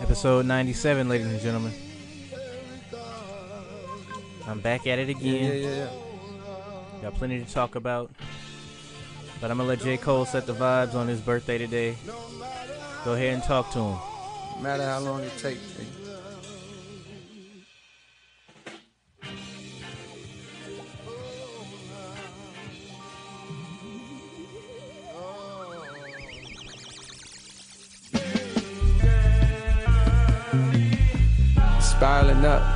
Episode 97, ladies and gentlemen. I'm back at it again. Yeah, yeah, yeah. Got plenty to talk about. But I'm gonna let J. Cole set the vibes on his birthday today. Go ahead and talk to him. No matter how long it takes.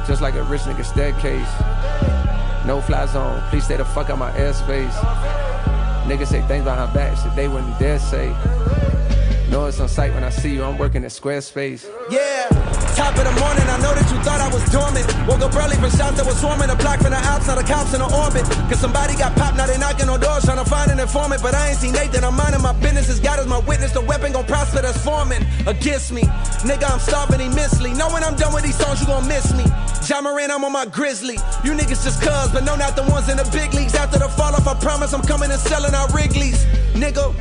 Just like a rich nigga staircase. No fly zone, please stay the fuck out my airspace. Niggas say things behind my back, shit they wouldn't dare say. Know it's on sight when I see you, I'm working at Squarespace. Yeah, top of the morning, I know that you thought I was dormant. Woke up early from shots that was swarming the block from the outs, now the cops in the orbit. Cause somebody got popped, now they knocking on doors trying to find an informant. But I ain't seen Nathan, I'm minding my business. As God is my witness, the weapon gon' that's forming against me. Nigga, I'm starving immensely. Know when I'm done with these songs, you gon' miss me. Ja Morant, I'm on my grizzly. You niggas just cuz, but no, not the ones in the big leagues. After the fall off, I promise I'm coming and selling out Wrigley's. Nigga,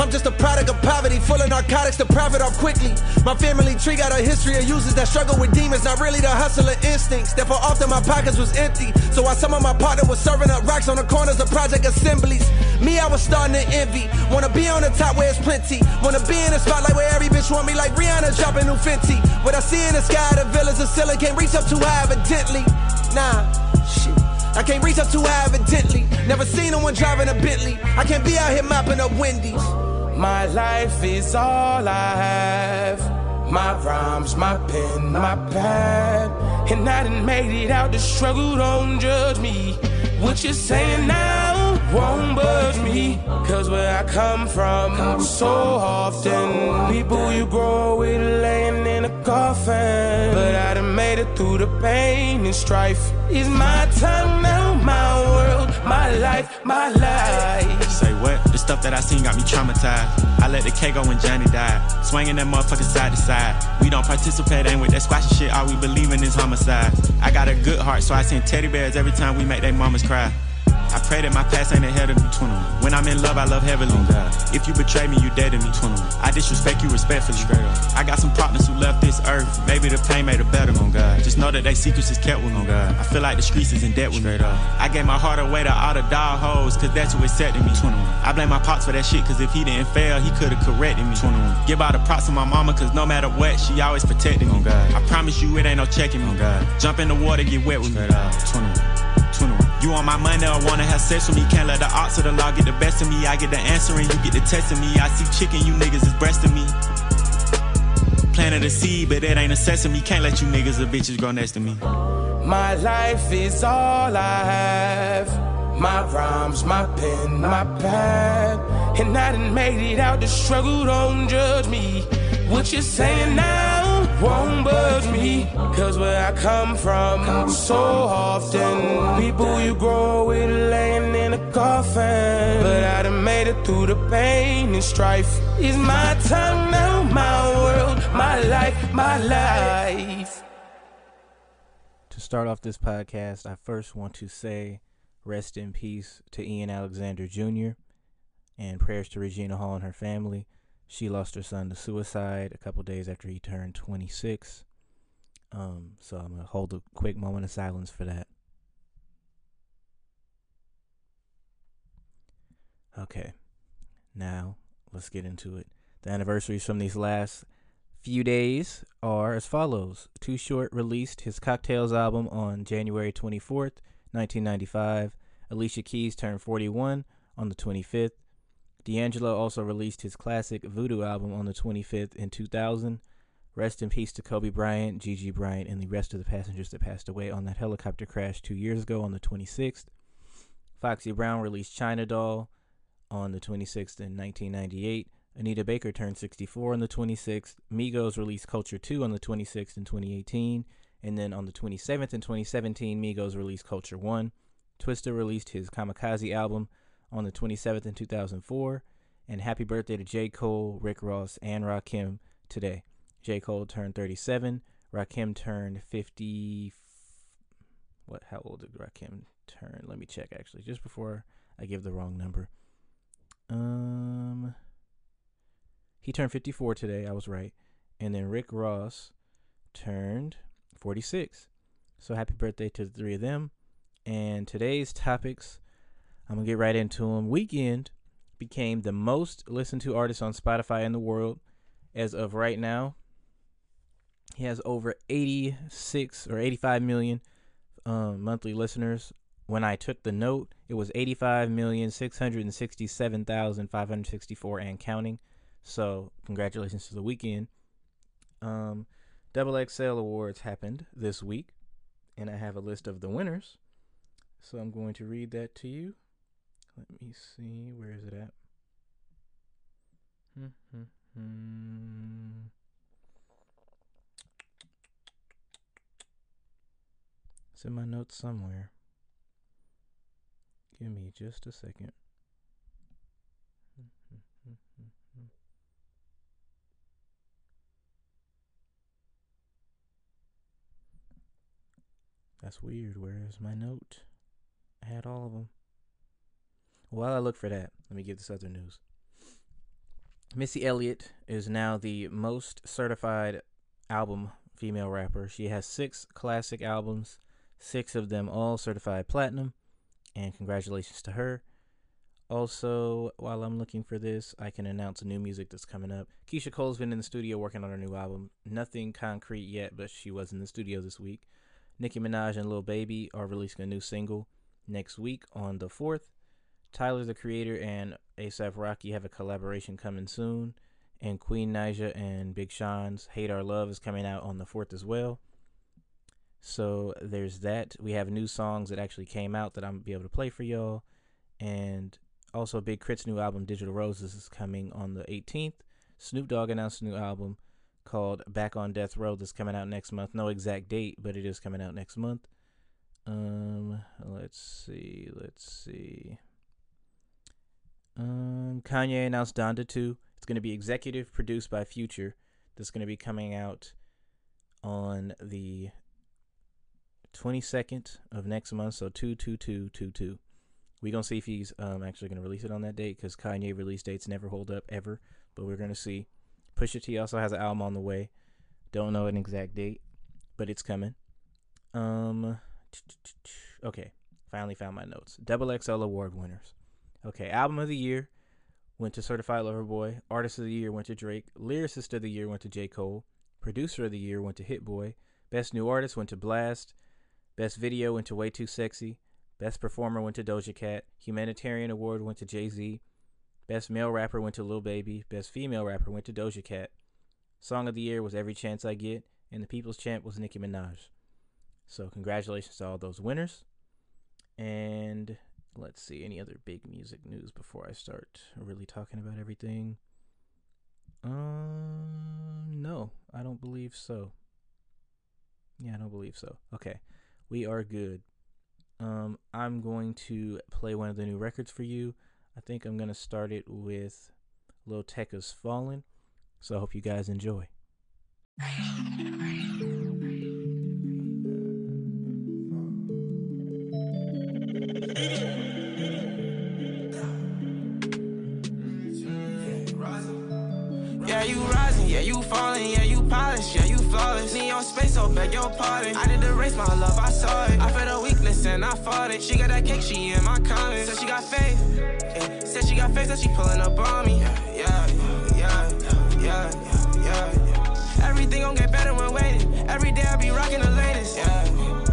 I'm just a product of poverty, full of narcotics to profit off quickly. My family tree got a history of users that struggle with demons, not really the hustler instincts. Therefore, often my pockets was empty. So while some of my partner was serving up rocks on the corners of project assemblies, me, I was starting to envy. Wanna be on the top where it's plenty. Wanna be in a spotlight where every bitch want me like Rihanna dropping new Fenty. What I see in the sky, the villas of Scylla can't reach up too high, evidently. Nah, shit. I can't reach up too high, evidently. Never seen no one driving a Bentley. I can't be out here mopping up Wendy's. My life is all I have. My rhymes, my pen, my pad. And I done made it out the struggle, don't judge me. What you're saying now won't budge me. Cause where I come from, so often, people you grow with laying in a coffin. But I done made it through the pain and strife. Is my time now, my world, my life, my life. What? The stuff that I seen got me traumatized. I let the K go when Johnny died. Swinging that motherfucker side to side. We don't participate, ain't with that squashy shit. All we believe in is homicide. I got a good heart, so I send teddy bears every time we make they mamas cry. I pray that my past ain't ahead of me. 21. When I'm in love, I love heavily. If you betray me, you dead to me. 21. I disrespect you respectfully. Straight up. I got some partners who left this earth. Maybe the pain made it better. On God. Just know that they secrets is kept with me. God. I feel like the streets is in debt with Straight me. Up. I gave my heart away to all the dog hoes, cause that's who accepted me. 21. I blame my pops for that shit, cause if he didn't fail, he could've corrected me. 21. Give all the props to my mama, cause no matter what, she always protected me. On God. I promise you, it ain't no checking me. On God. Jump in the water, get wet with Straight me. Up. 21. 21. You on my money or wanna have sex with me? Can't let the odds of the law get the best of me. I get the answer and you get the testing me. I see chicken, you niggas is breasting me. Planted a seed, but it ain't a sesame. Can't let you niggas or bitches grow next to me. My life is all I have. My rhymes, my pen, my pad. And I done made it out the struggle, don't judge me. What you're saying now won't budge me. Cause where I come from, so often, people you grow with laying in a coffin. But I done made it through the pain and strife. Is my now, my world, my life, my life. To start off this podcast, I first want to say rest in peace to Ian Alexander Jr. and prayers to Regina Hall and her family. She lost her son to suicide a couple days after he turned 26. Um, so I'm going to hold a quick moment of silence for that. Okay, now let's get into it. The anniversaries from these last few days are as follows Too Short released his Cocktails album on January 24th, 1995. Alicia Keys turned 41 on the 25th. D'Angelo also released his classic Voodoo album on the 25th in 2000. Rest in peace to Kobe Bryant, Gigi Bryant, and the rest of the passengers that passed away on that helicopter crash two years ago on the 26th. Foxy Brown released China Doll on the 26th in 1998. Anita Baker turned 64 on the 26th. Migos released Culture 2 on the 26th in 2018. And then on the 27th in 2017, Migos released Culture 1. Twista released his Kamikaze album on the 27th in 2004. And happy birthday to J. Cole, Rick Ross, and Rakim today. J. Cole turned 37. Rakim turned 50. What? How old did Rakim turn? Let me check actually, just before I give the wrong number. Um, he turned 54 today. I was right. and then Rick Ross turned 46. So happy birthday to the three of them. And today's topics, I'm to get right into them. Weeknd became the most listened to artist on Spotify in the world as of right now. He has over 86 or 85 million um, monthly listeners. When I took the note, it was 85,667,564 and counting. So, congratulations to the Weeknd. Um, Double XL Awards happened this week, and I have a list of the winners. So, I'm going to read that to you. Let me see. Where is it at? Hmm, hmm, hmm. It's in my notes somewhere. Give me just a second. That's weird. Where is my note? I had all of them. While I look for that, let me give this other news. Missy Elliott is now the most certified album female rapper. She has six classic albums, six of them all certified platinum, and congratulations to her. Also, while I'm looking for this, I can announce new music that's coming up. Keyshia Cole's been in the studio working on her new album. Nothing concrete yet, but she was in the studio this week. Nicki Minaj and Lil Baby are releasing a new single next week on the 4th. Tyler the Creator and ASAP Rocky have a collaboration coming soon. And Queen Naija and Big Sean's Hate Our Love is coming out on the 4th as well. So there's that. We have new songs that actually came out that I'm gonna be able to play for y'all. And also Big K.R.I.T.'s new album Digital Roses is coming on the 18th. Snoop Dogg announced a new album called Back on Death Row that's coming out next month. No exact date, but it is coming out next month. Um, let's see, let's see. Um, Kanye announced Donda 2. It's going to be executive produced by Future. That's going to be coming out on the 22nd of next month, so 22222. We're going to see if he's um, actually going to release it on that date because Kanye release dates never hold up ever, but we're going to see. Pusha T also has an album on the way. Don't know an exact date, but it's coming. Um, okay, finally found my notes. Double XL award winners. Okay, album of the year went to Certified Lover Boy. Artist of the year went to Drake. Lyricist of the year went to J. Cole. Producer of the year went to Hit Boy. Best new artist went to Blast. Best video went to Way Too Sexy. Best performer went to Doja Cat. Humanitarian award went to Jay Z. Best male rapper went to Lil Baby. Best female rapper went to Doja Cat. Song of the year was Every Chance I Get. And the People's Champ was Nicki Minaj. So, congratulations to all those winners. And let's see any other big music news before I start really talking about everything. Um, no, I don't believe so. Yeah, I don't believe so. Okay, we are good. Um, I'm going to play one of the new records for you. I think I'm gonna start it with Lil Tecca's Fallen. So I hope you guys enjoy. beg your pardon. I did the race, my love, I saw it. I felt a weakness and I fought it. She got that cake, she in my comments. Said she got faith, yeah. Said she got faith, that she pulling up on me. Yeah, yeah, yeah, yeah, yeah, yeah. Everything gon' get better when waiting. Every day I be rocking the latest. Yeah,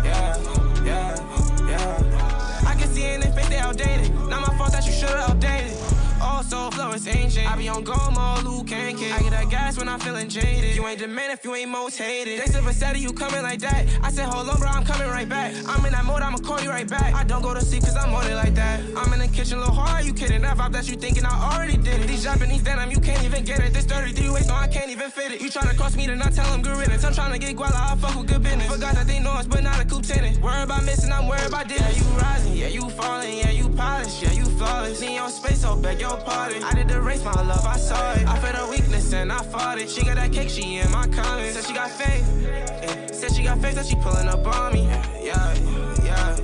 yeah, yeah, yeah. I can see in their face they outdated. Not my fault that you should've updated. All so flow is ancient. Be on go mode, Luke Kid. I get that gas when I'm feeling jaded. You ain't the man if you ain't most hated. Said Vassetti, you coming like that. I said, hold on, bro, I'm coming right back. I'm in that mode, I'ma call you right back. I don't go to sleep cause I'm on it like that. I'm in the kitchen, little hard, you kidding? That vibe that you thinking I already did it. These Japanese denim, you can't even get it. This 33 waist, no, I can't even fit it. You tryna cross me, then I tell them good riddance. I'm tryna get guala, I fuck with good business. Forgot that they know us, but not a coupe tenant. Worry about missing, I'm worried about this. Yeah, you rising, yeah, you falling, yeah, you polished, yeah, you flawless. Need your space, so beg your pardon. I did the race, my love, I saw it. I felt a weakness and I fought it. She got that cake, she in my comments. Said she got faith, yeah. Said she got faith, that she pulling up on me. Yeah, yeah, yeah,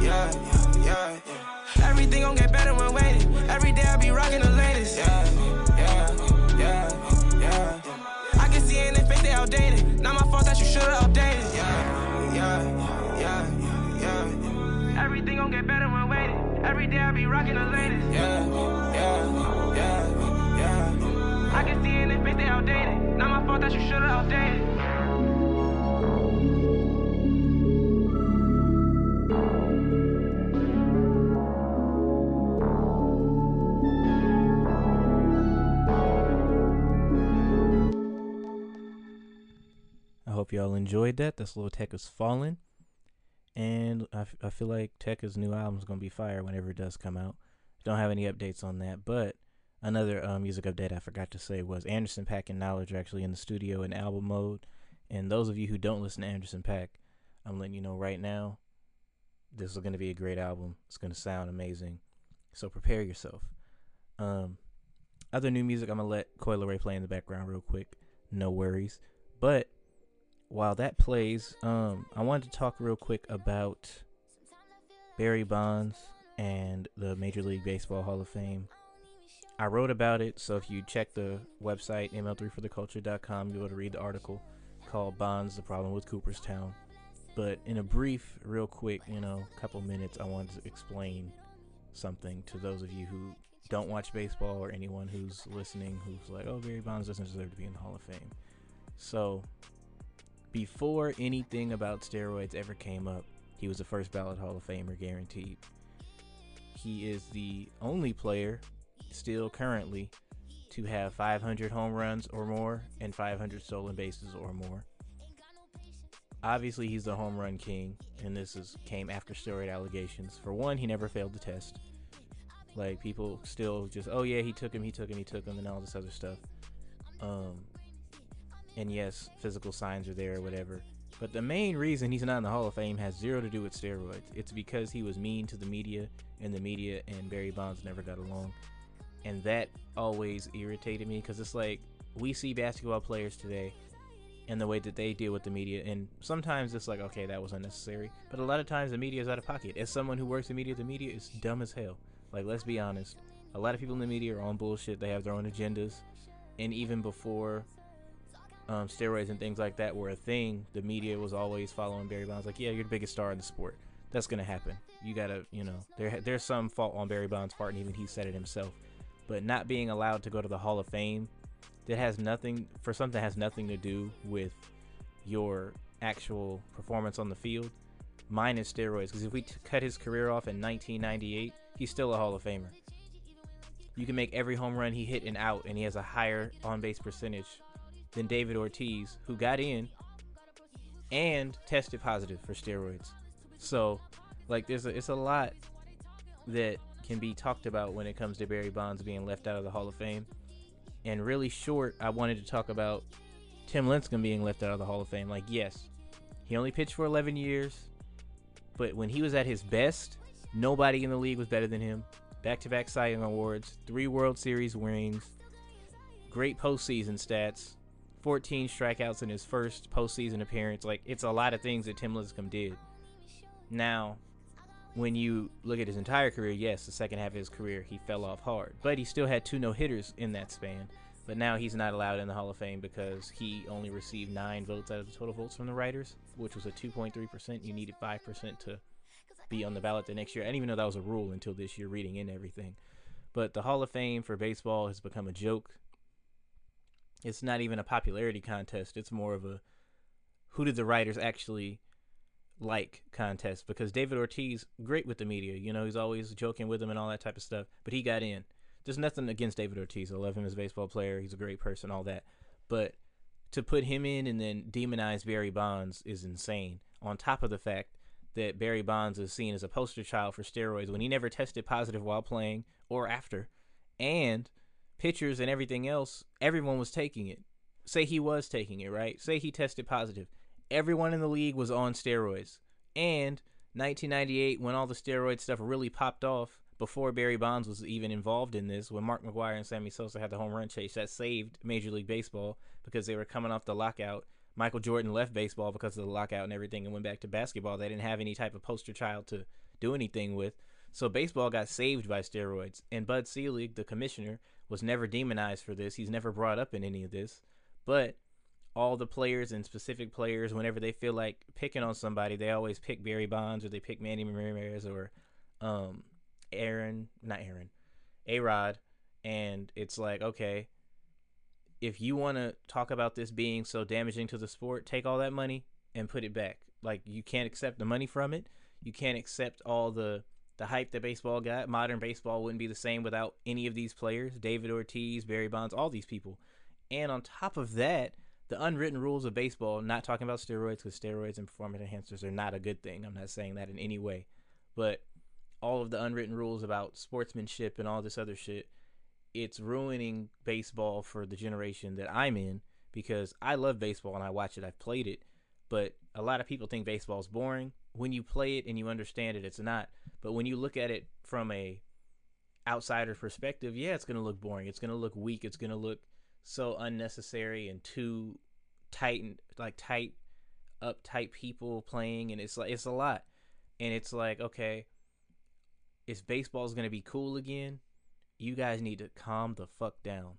yeah, yeah. yeah. Everything gon' get better when waiting. Y'all enjoyed that. That's Lil Tecca's Fallen. And I, f- I feel like Tecca's new album is going to be fire whenever it does come out. Don't have any updates on that. But another uh, music update I forgot to say was Anderson .Paak and Knxwledge are actually in the studio in album mode. And those of you who don't listen to Anderson .Paak, I'm letting you know right now, this is going to be a great album. It's going to sound amazing. So prepare yourself. Um, other new music, I'm going to let Coi Leray play in the background real quick. No worries. But while that plays, um, I wanted to talk real quick about Barry Bonds and the Major League Baseball Hall of Fame. I wrote about it, so if you check the website ml3fortheculture.com, you'll be able to read the article called Bonds: The Problem with Cooperstown. But in a brief, real quick, you know, couple minutes, I wanted to explain something to those of you who don't watch baseball or anyone who's listening who's like, "Oh, Barry Bonds doesn't deserve to be in the Hall of Fame." So, before anything about steroids ever came up, he was the first ballot Hall of Famer guaranteed. He is the only player still currently to have 500 home runs or more and 500 stolen bases or more. Obviously, he's the home run king, and this is came after steroid allegations. For one, he never failed the test. Like people still just, oh yeah, he took him, he took him, he took him, and all this other stuff. Um, and yes, physical signs are there or whatever. But the main reason he's not in the Hall of Fame has zero to do with steroids. It's because he was mean to the media, and the media and Barry Bonds never got along. And that always irritated me because it's like we see basketball players today and the way that they deal with the media. And sometimes it's like, okay, that was unnecessary. But a lot of times the media is out of pocket. As someone who works in media, the media is dumb as hell. Like, let's be honest. A lot of people in the media are on bullshit. They have their own agendas. And even before um, steroids and things like that were a thing, the media was always following Barry Bonds. Like, yeah, you're the biggest star in the sport. That's gonna happen. You gotta, you know, there there's some fault on Barry Bonds' part, and even he said it himself. But not being allowed to go to the Hall of Fame, that has nothing for something that has nothing to do with your actual performance on the field, minus steroids. Because if we t- cut his career off in 1998, he's still a Hall of Famer. You can make every home run he hit and out, and he has a higher on base percentage than David Ortiz, who got in and tested positive for steroids. So, like, there's a, it's a lot that can be talked about when it comes to Barry Bonds being left out of the Hall of Fame. And really short, I wanted to talk about Tim Lincecum being left out of the Hall of Fame. Like, yes, he only pitched for 11 years, but when he was at his best, nobody in the league was better than him. Back-to-back Cy Young awards, three World Series rings, great postseason stats, 14 strikeouts in his first postseason appearance. Like, it's a lot of things that Tim Lincecum did. Now, when you look at his entire career, yes, the second half of his career, he fell off hard. But he still had two no hitters in that span. But now he's not allowed in the Hall of Fame because he only received nine votes out of the total votes from the writers, which was a 2.3%. You needed 5% to be on the ballot the next year. I didn't even know that was a rule until this year, reading in everything. But the Hall of Fame for baseball has become a joke. It's not even a popularity contest. It's more of a who did the writers actually like contest because David Ortiz great with the media. You know, he's always joking with them and all that type of stuff. But he got in. There's nothing against David Ortiz. I love him as a baseball player. He's a great person, all that. But to put him in and then demonize Barry Bonds is insane. On top of the fact that Barry Bonds is seen as a poster child for steroids when he never tested positive while playing or after. And pitchers and everything else, everyone was taking it. Say he was taking it, right? Say he tested positive everyone in the league was on steroids. And 1998, when all the steroid stuff really popped off, before Barry Bonds was even involved in this, when Mark McGwire and Sammy Sosa had the home run chase, that saved Major League Baseball because they were coming off the lockout. Michael Jordan left baseball because of the lockout and everything and went back to basketball. They didn't have any type of poster child to do anything with. So baseball got saved by steroids. And Bud Selig, the commissioner, was never demonized for this. He's never brought up in any of this. But all the players and specific players, whenever they feel like picking on somebody, they always pick Barry Bonds or they pick Manny Ramirez or um, Aaron, not Aaron, A Rod. And it's like, okay, if you want to talk about this being so damaging to the sport, take all that money and put it back. Like, you can't accept the money from it. You can't accept all the the hype that baseball got. Modern baseball wouldn't be the same without any of these players David Ortiz, Barry Bonds, all these people. And on top of that, the unwritten rules of baseball, not talking about steroids because steroids and performance enhancers are not a good thing. I'm not saying that in any way. But all of the unwritten rules about sportsmanship and all this other shit, it's ruining baseball for the generation that I'm in because I love baseball and I watch it. I've played it. But a lot of people think baseball is boring. When you play it and you understand it, it's not. But when you look at it from a outsider perspective, yeah, it's going to look boring. It's going to look weak. It's going to look so unnecessary and too tight and like tight uptight people playing and it's like it's a lot and it's like okay if baseball's going to be cool again you guys need to calm the fuck down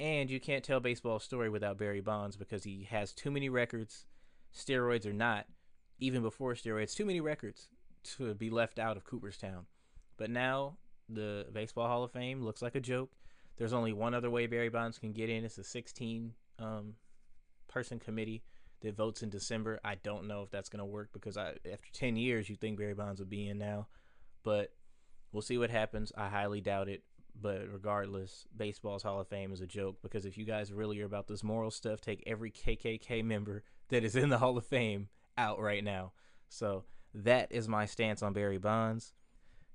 and you can't tell baseball story without Barry Bonds because he has too many records steroids or not even before steroids too many records to be left out of Cooperstown but now the baseball hall of fame looks like a joke there's only one other way Barry Bonds can get in. It's a 16 um, person committee that votes in December. I don't know if that's going to work because I, after 10 years, you think Barry Bonds would be in now. But we'll see what happens. I highly doubt it. But regardless, baseball's Hall of Fame is a joke because if you guys really are about this moral stuff, take every KKK member that is in the Hall of Fame out right now. So that is my stance on Barry Bonds.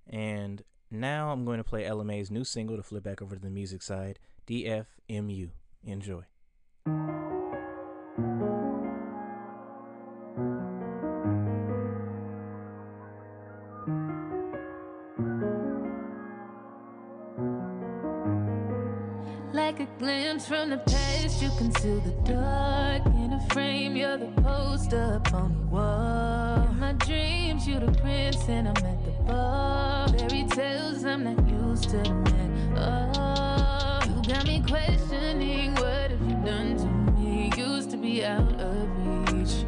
And now I'm going to play Ella Mai's new single to flip back over to the music side, DFMU. Enjoy. Like a glimpse from the past, you conceal the dark in a frame. You're the poster on the wall. In my dreams, you're the prince, and I'm at the bar. Fairy tales, I'm not used to them at all. You got me questioning what have you done to me? Used to be out of reach.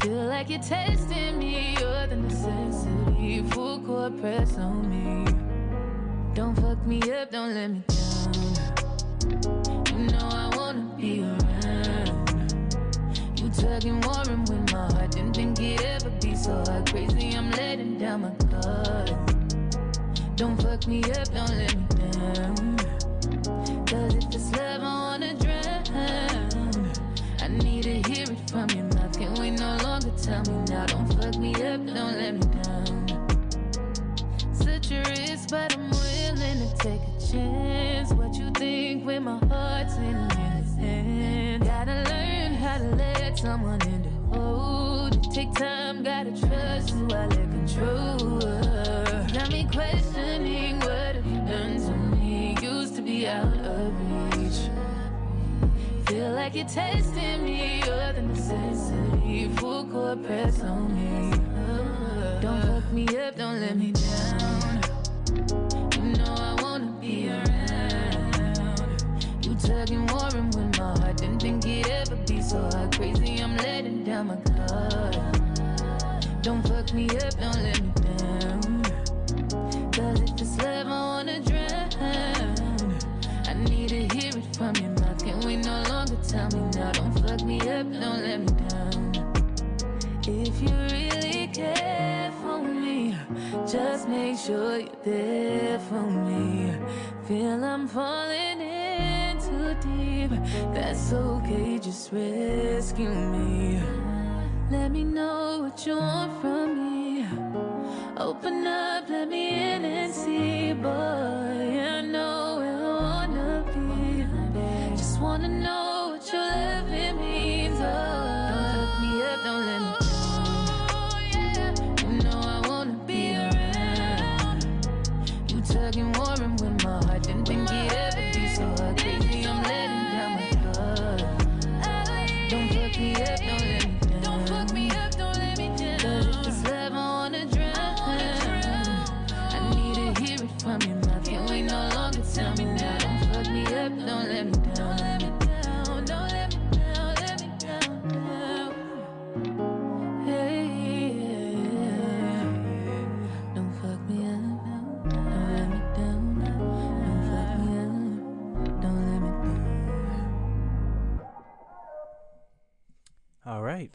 Feel like you're testing me, you're the necessity. Full court press on me. Don't fuck me up, don't let me down. You know I wanna be around. Tugging, warring with my heart. Didn't think it'd ever be so hard. Crazy, I'm letting down my guard. Don't fuck me up, don't let me down. Cause if it's love, I wanna drown. I need to hear it from your mouth. Can we no longer tell me now? Don't fuck me up, don't let me down. Such a risk, but I'm willing to take a chance. What you think when my let someone in to hold. It take time, gotta trust who I let control. Got me questioning what have you done to me? Used to be out of reach. Feel like you're testing me, you're the necessity. Full court press on me. Don't fuck me up, don't let me down. You know I wanna be around. You tugging, warring down my guard. Don't fuck me up, don't let me down. Cause if it's love, I wanna drown. I need to hear it from your mouth. Can we no longer tell me now? Don't fuck me up, don't let me down. If you really care for me, just make sure you're there for me. Feel I'm falling deep. That's okay, just rescue me. Let me know what you want from me. Open up, let me in and see, boy.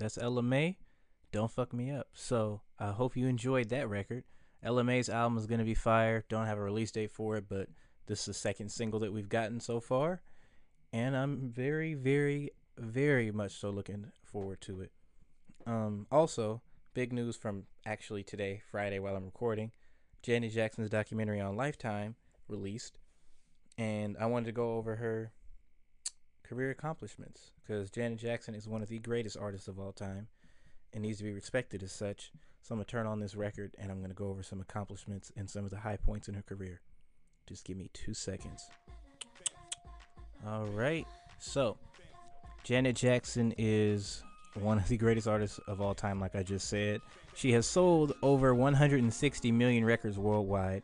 That's Mai. Don't fuck me up. So I hope you enjoyed that record. Ella Mai's album is gonna be fire. Don't have a release date for it, but this is the second single that we've gotten so far, and I'm very, very, very much so looking forward to it. Um, also, big news from actually today, Friday, while I'm recording, Janet Jackson's documentary on Lifetime released, and I wanted to go over her career accomplishments because Janet Jackson is one of the greatest artists of all time and needs to be respected as such. So I'm gonna turn on this record and I'm gonna go over some accomplishments and some of the high points in her career. Just give me two seconds. All right. So Janet Jackson is one of the greatest artists of all time, like I just said. She has sold over 160 million records worldwide.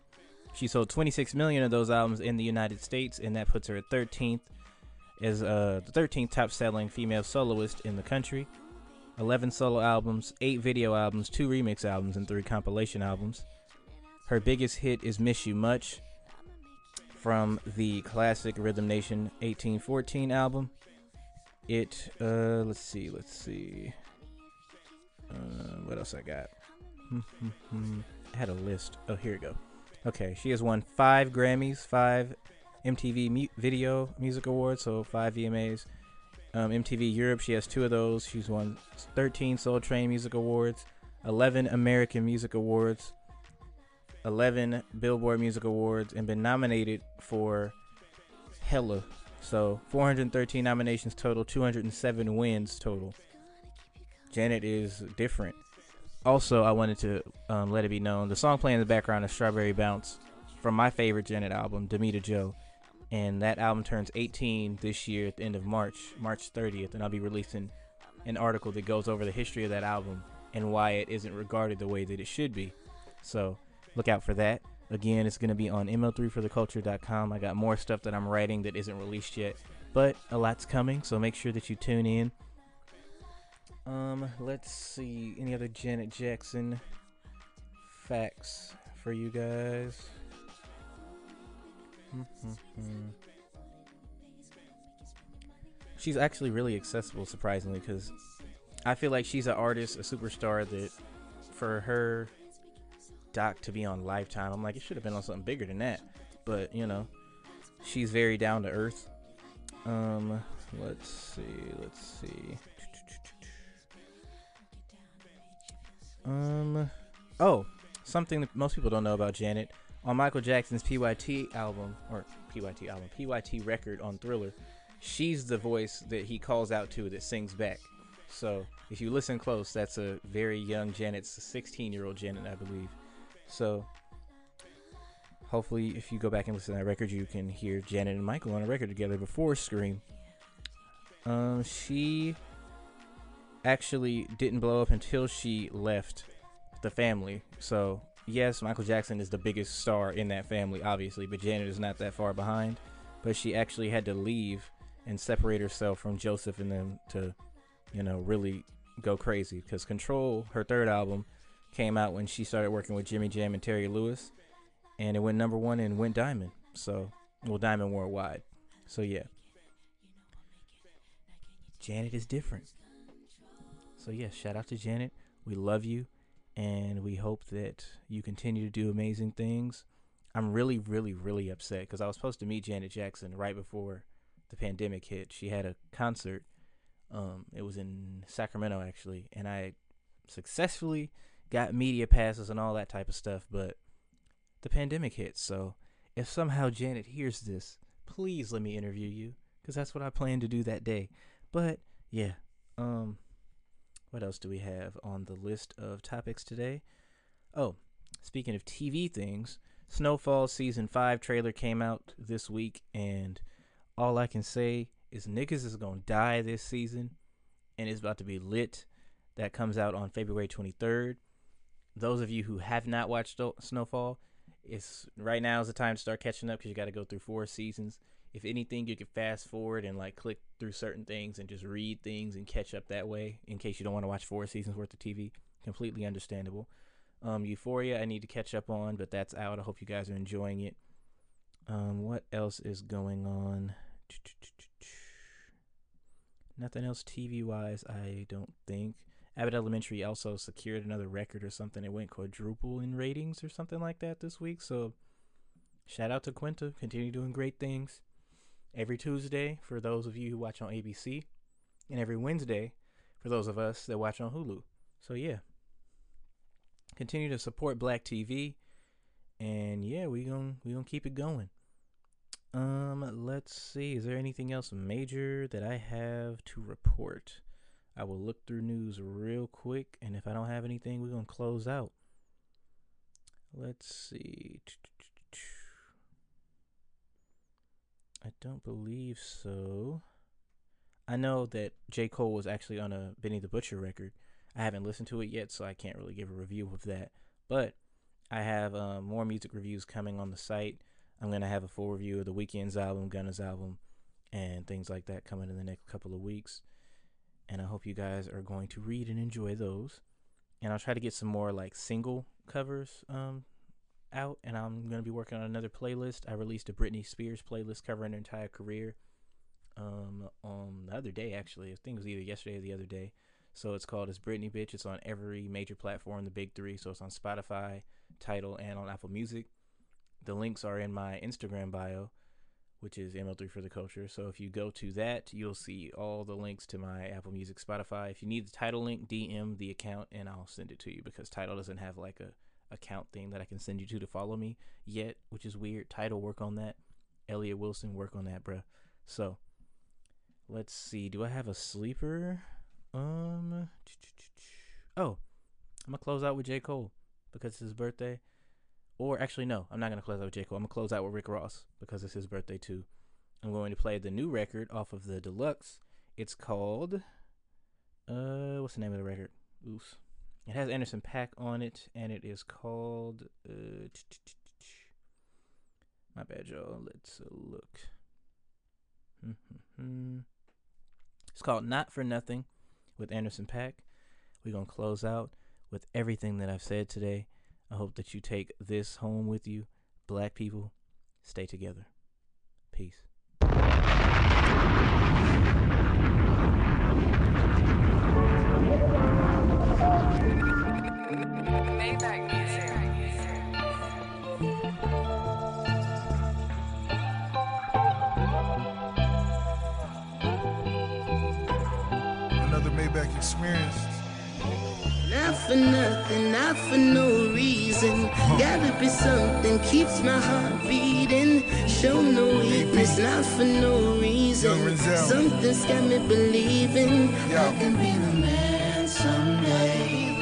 She sold 26 million of those albums in the United States, and that puts her at 13th as uh, the 13th top selling female soloist in the country. 11 solo albums, 8 video albums, 2 remix albums, and 3 compilation albums. Her biggest hit is Miss You Much from the classic Rhythm Nation 1814 album. It, uh, let's see, let's see. Uh, what else I got? I had a list. Oh, here we go. Okay, she has won five Grammys, five MTV Mu- Video Music Awards, so five VMAs. Um, MTV Europe, she has two of those. She's won 13 Soul Train Music Awards, 11 American Music Awards, 11 Billboard Music Awards, and been nominated for hella. So 413 nominations total, 207 wins total. Janet is different. Also, I wanted to um, let it be known the song playing in the background is Strawberry Bounce from my favorite Janet album, Damita Jo and that album turns 18 this year at the end of March, March 30th, and I'll be releasing an article that goes over the history of that album and why it isn't regarded the way that it should be. So look out for that. Again, it's going to be on ml3fortheculture.com. I got more stuff that I'm writing that isn't released yet, but a lot's coming, so make sure that you tune in. Um, let's see any other Janet Jackson facts for you guys. She's actually really accessible, surprisingly, because I feel like she's an artist, a superstar that for her doc to be on Lifetime, I'm like, it should have been on something bigger than that. But, you know, she's very down to earth. Um, let's see, let's see. Um, oh, something that most people don't know about Janet on Michael Jackson's PYT album or PYT album, PYT record on Thriller, she's the voice that he calls out to that sings back. So if you listen close, that's a very young Janet's 16 year old Janet, I believe. So hopefully, if you go back and listen to that record, you can hear Janet and Michael on a record together before Scream. Um, she actually didn't blow up until she left the family. So yes, Michael Jackson is the biggest star in that family, obviously, but Janet is not that far behind. But she actually had to leave and separate herself from Joseph and them to, you know, really go crazy. Because Control, her third album, came out when she started working with Jimmy Jam and Terry Lewis, and it went number one and went diamond. So, well, diamond worldwide. So yeah, Janet is different. So yeah, shout out to Janet. We love you and we hope that you continue to do amazing things. I'm really, really, really upset because I was supposed to meet Janet Jackson right before the pandemic hit. She had a concert. Um, it was in Sacramento actually, and I successfully got media passes and all that type of stuff. But the pandemic hit, so if somehow Janet hears this, please let me interview you because that's what I plan to do that day. But yeah, um, what else do we have on the list of topics today? Oh, speaking of TV things, Snowfall season 5 trailer came out this week and all I can say is niggas is going to die this season and it's about to be lit. That comes out on February 23rd. Those of you who have not watched Snowfall, it's right now is the time to start catching up because you got to go through four seasons if anything, you could fast forward and like click through certain things and just read things and catch up that way in case you don't want to watch four seasons worth of TV. Completely understandable. Um, Euphoria, I need to catch up on, but that's out. I hope you guys are enjoying it. Um, what else is going on? Nothing else TV wise, I don't think. Abbott Elementary also secured another record or something. It went quadruple in ratings or something like that this week. So shout out to Quinta. Continue doing great things. Every Tuesday for those of you who watch on ABC, and every Wednesday for those of us that watch on Hulu. So yeah. Continue to support Black TV. And yeah, we gonna we to keep it going. Um, let's see. Is there anything else major that I have to report? I will look through news real quick, and if I don't have anything, we're gonna close out. Let's see. I don't believe so. I know that J. Cole was actually on a Benny the Butcher record. I haven't listened to it yet, so I can't really give a review of that. But I have uh, more music reviews coming on the site. I'm gonna have a full review of the Weeknd's album, Gunna's album, and things like that coming in the next couple of weeks. And I hope you guys are going to read and enjoy those. And I'll try to get some more like single covers um, out. And I'm gonna be working on another playlist. I released a Britney Spears playlist covering her entire career um, on the other day. Actually, I think it was either yesterday or the other day. So it's called "It's Britney Bitch." It's on every major platform, the big three. So it's on Spotify, Tidal, and on Apple Music. The links are in my Instagram bio, which is ML3 for the culture. So if you go to that, you'll see all the links to my Apple Music, Spotify. If you need the Tidal link, DM the account and I'll send it to you because Tidal doesn't have like a account thing that I can send you to to follow me yet, which is weird. Tidal work on that. Elliott Wilson work on that, bruh. So let's see. Do I have a sleeper? Um. Oh, I'm gonna close out with J Cole because it's his birthday. Or actually, no, I'm not gonna close out with J Cole. I'm gonna close out with Rick Ross because it's his birthday too. I'm going to play the new record off of the deluxe. It's called. Uh, what's the name of the record? Oops. It has Anderson .Paak on it, and it is called. Uh, my bad, y'all. Let's look. It's called Not for Nothing with Anderson .Paak. We're going to close out with everything that I've said today. I hope that you take this home with you. Black people, stay together. Peace. For nothing, not for no reason. Gotta be something keeps my heart beating. Show no weakness, not for no reason. Something's got me believing. I can be the man someday.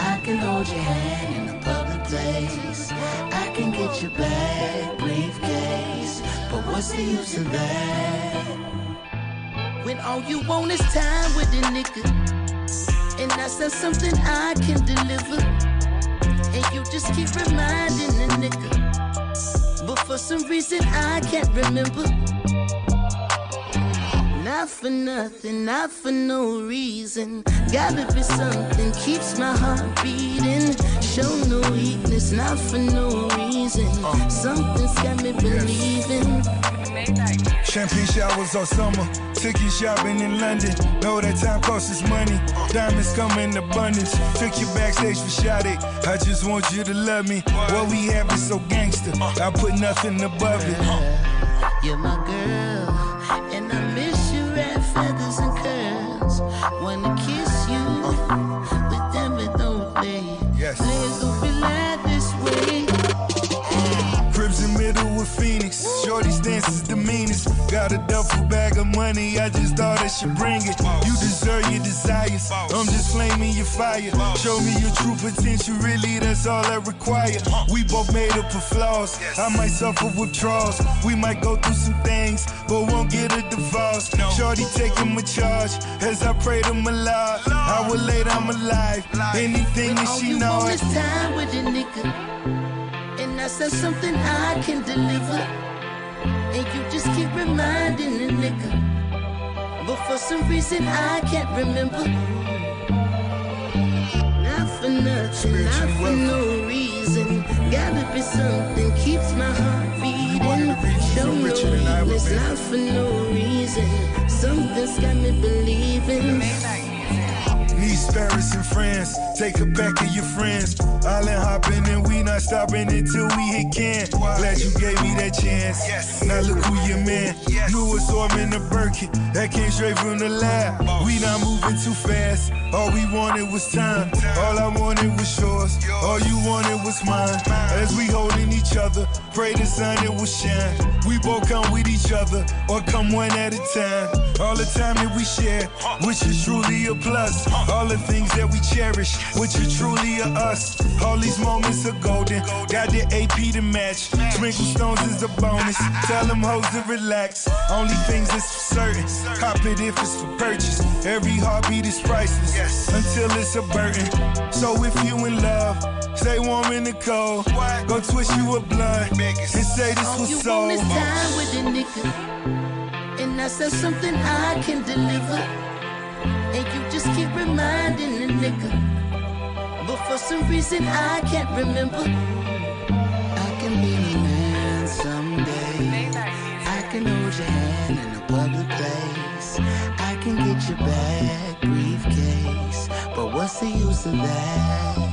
I can hold your hand in a public place. I can get your bag, briefcase. But what's the use of that? When all you want is time with a nigga. That's not something I can deliver. And you just keep reminding the nigga. But for some reason I can't remember. Not for nothing, not for no reason. Gotta be something keeps my heart beating. Show no weakness, not for no reason. Something's got me believing. Champagne showers all summer. Took you shopping in London. Know that time costs us money. Diamonds come in abundance. Took you backstage for shot it. I just want you to love me. What we have is so gangster. I put nothing above it. You're my girl, Got a duffel bag of money, I just thought I should bring it. You deserve your desires. I'm just flaming your fire. Show me your true potential, really, that's all I require. We both made up of flaws. I might suffer withdrawals. We might go through some things, but won't get a divorce. Shorty taking my charge as I pray to my Lord. I will lay down my life. Anything that she you knows. want is time with a nigga, and that's not something I can deliver. And you just keep reminding the nigga, but for some reason I can't remember. Not for nothing, not for no reason. Gotta be something keeps my heart beating. reasons Show I'm no richer than I ever weakness, not for no reason. Something's got me believing. Paris and France. Take a back of your friends. Island hopping and we not stopping until we hit Cannes. Glad you gave me that chance. Now look who your man. New assortment of Birkin. That came straight from the lab. We not moving too fast. All we wanted was time. All I wanted was yours. All you wanted was mine. As we holding each other, pray the sun it will shine. We both come with each other, or come one at a time. All the time that we share, which is truly a plus. All the things that we cherish, which are truly a us. All these moments are golden. Got the AP to match. Sprinkle stones is a bonus. Tell them hoes to relax. Only things that's for certain. Cop it if it's for purchase. Every heartbeat is priceless until it's a burden. So if you in love, stay warm in the cold. Go twist you a blunt and say this All was you so. want is time with a nigga. And I said something I can deliver. And you just keep reminding the nigga. But for some reason I can't remember. I can be the man someday. I can hold your hand in a public place. I can get your back briefcase. But what's the use of that?